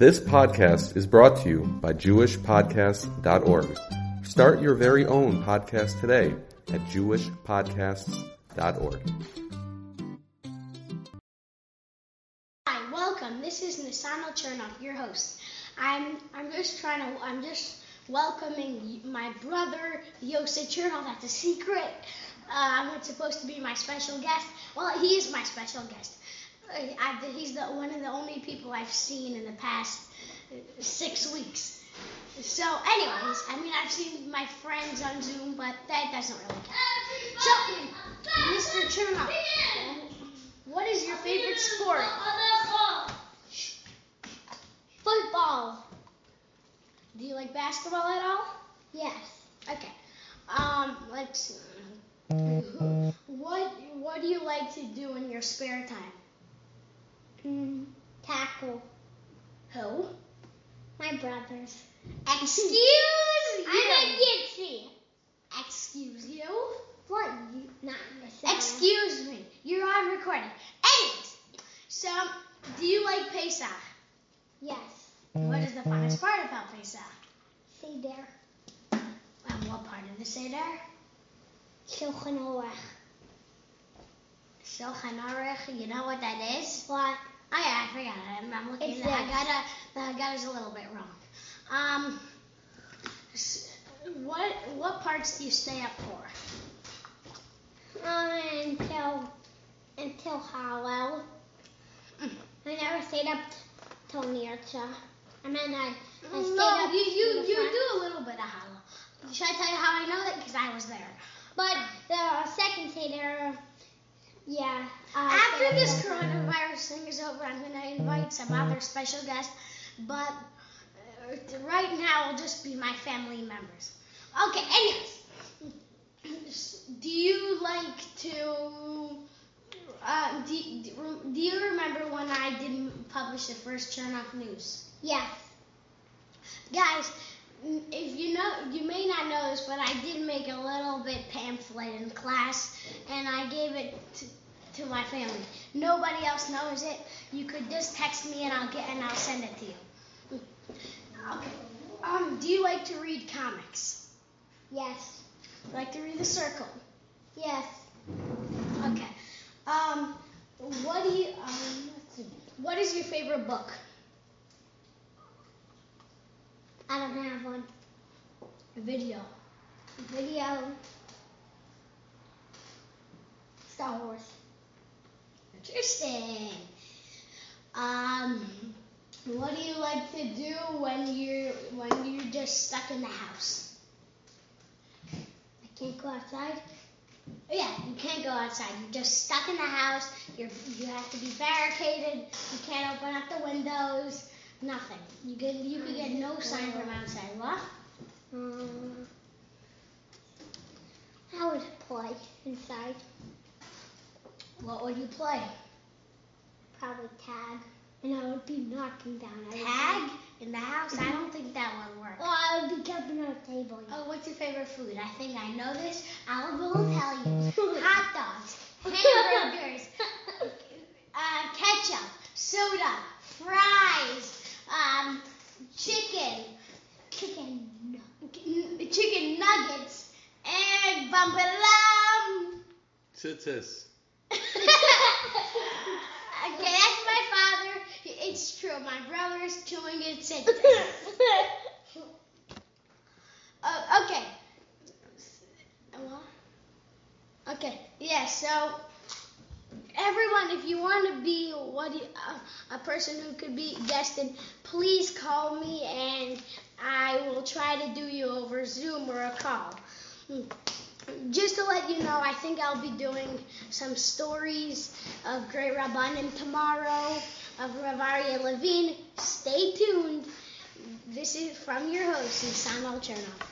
This podcast is brought to you by JewishPodcasts.org. Start your very own podcast today at JewishPodcasts.org. Hi, welcome. This is Nisano Chernoff, your host. I'm I'm just trying to I'm just welcoming my brother Yosef Chernoff. That's a secret. Uh, I'm not supposed to be my special guest. Well, he is my special guest. I, I, he's the one of the only people I've seen in the past six weeks. So, anyways, I mean, I've seen my friends on Zoom, but that doesn't really count. So, Mr. Chernoff, what is your favorite sport? Football. Do you like basketball at all? Yes. Okay. Um, let's. What What do you like to do in your spare time? Mm, tackle. Who? My brothers. Excuse you. I'm a gypsy. Excuse you. What? You not the Excuse me. You're on recording. Anyways, so do you like Pesach? Yes. What is the funnest part about Pesach? See there. And what part of the Seder? Shulchan Aruch. Shulchan Aruch. You know what that is? What? Oh yeah, I forgot it. I'm, I'm The Haggadah. The is a little bit wrong. Um, what what parts do you stay up for? Um, until until Hallel. Mm. I never stayed up till Nirtzah. I mean, I, I stayed no, up. you you you front. do a little bit of Hallel. Should I tell you how I know that? Because I was there. But the second Seder, yeah. uh, After this coronavirus thing is over, I'm going to invite some other special guests, but uh, right now it'll just be my family members. Okay, anyways, do you like to? Uh, do, do, you remember when I didn't publish the first Chernoff news? Yes. Guys, if you know, you may not know this, but I did make a little bit pamphlet in class, and I gave it to, to my family. Nobody else knows it. You could just text me, and I'll get and I'll send it to you. Okay. Um, do you like to read comics? Yes. Like to read The Circle? Yes. Okay. Um, what do you um? What is your favorite book? I don't have one. Video. Video. Star Wars. Interesting. Um, what do you like to do when you're when you're just stuck in the house? I can't go outside. Yeah, you can't go outside. You're just stuck in the house. You're you have to be barricaded. You can't open up the windows. Nothing. You get you can get no sign from outside. What? Um, I would play inside. What would you play? Probably tag. And I would be knocking down everything. Tag in the house? I don't think that would work. Oh, I would be jumping on a table. Oh, what's your favorite food? I think I know this. I will tell you. Hot dogs, hamburgers, uh, ketchup, soda, fries, um, chicken, Chicken. chicken nuggets, and bumbalam. Tzitzis. Okay, that's my father. It's true. My brother is chewing it. Said Uh, okay. Uh. Okay. Yeah. So everyone, if you want to be what you, uh, a person who could be guested, please call me and I will try to do you over Zoom or a call. Just to let you know, I think I'll be doing some stories of Great Rabbanim tomorrow, of Rav Aryeh Levine. Stay tuned. This is from your host, Nisan Chernoff.